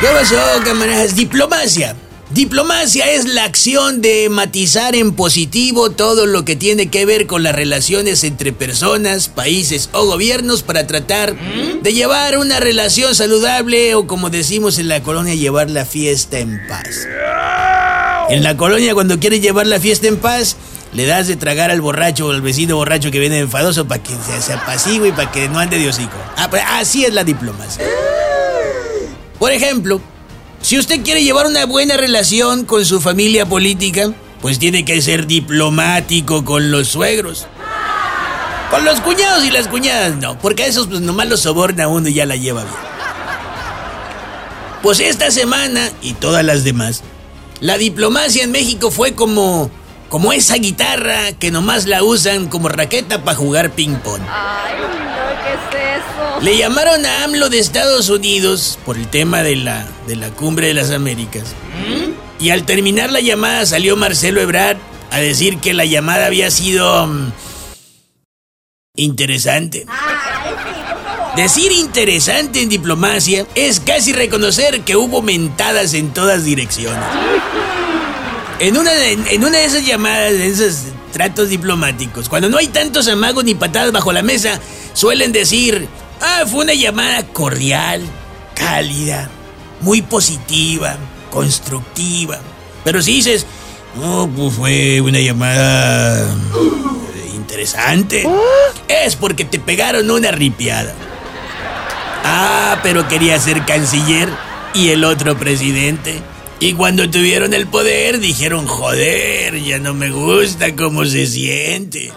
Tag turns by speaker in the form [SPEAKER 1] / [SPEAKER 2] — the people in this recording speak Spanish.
[SPEAKER 1] ¿Qué pasó, camaradas? Diplomacia. Diplomacia es la acción de matizar en positivo todo lo que tiene que ver con las relaciones entre personas, países o gobiernos para tratar de llevar una relación saludable o como decimos en la colonia, llevar la fiesta en paz. En la colonia cuando quieres llevar la fiesta en paz, le das de tragar al borracho o al vecino borracho que viene enfadoso para que se, apacigüe y para que no ande de hocico. Ah, así es la diplomacia. Por ejemplo, si usted quiere llevar una buena relación con su familia política, pues tiene que ser diplomático con los suegros. Con los cuñados y las cuñadas no, porque a esos pues nomás los soborna uno y ya la lleva bien. Pues esta semana y todas las demás, la diplomacia en México fue como como esa guitarra que nomás la usan como raqueta para jugar ping pong.
[SPEAKER 2] Ay, no, ¿qué es eso?
[SPEAKER 1] Le llamaron a AMLO de Estados Unidos por el tema de la, de la cumbre de las Américas. Y al terminar la llamada salió Marcelo Ebrard a decir que la llamada había sido... mm, interesante. Decir interesante en diplomacia es casi reconocer que hubo mentadas en todas direcciones. En una, de, esas llamadas, de esos tratos diplomáticos, cuando no hay tantos amagos ni patadas bajo la mesa, suelen decir, ah, fue una llamada cordial, cálida, muy positiva, constructiva. Pero si dices, no, pues fue una llamada eh, interesante, es porque te pegaron una ripiada. Ah, pero quería ser canciller y el otro presidente. Y cuando tuvieron el poder dijeron, joder, ya no me gusta cómo se siente.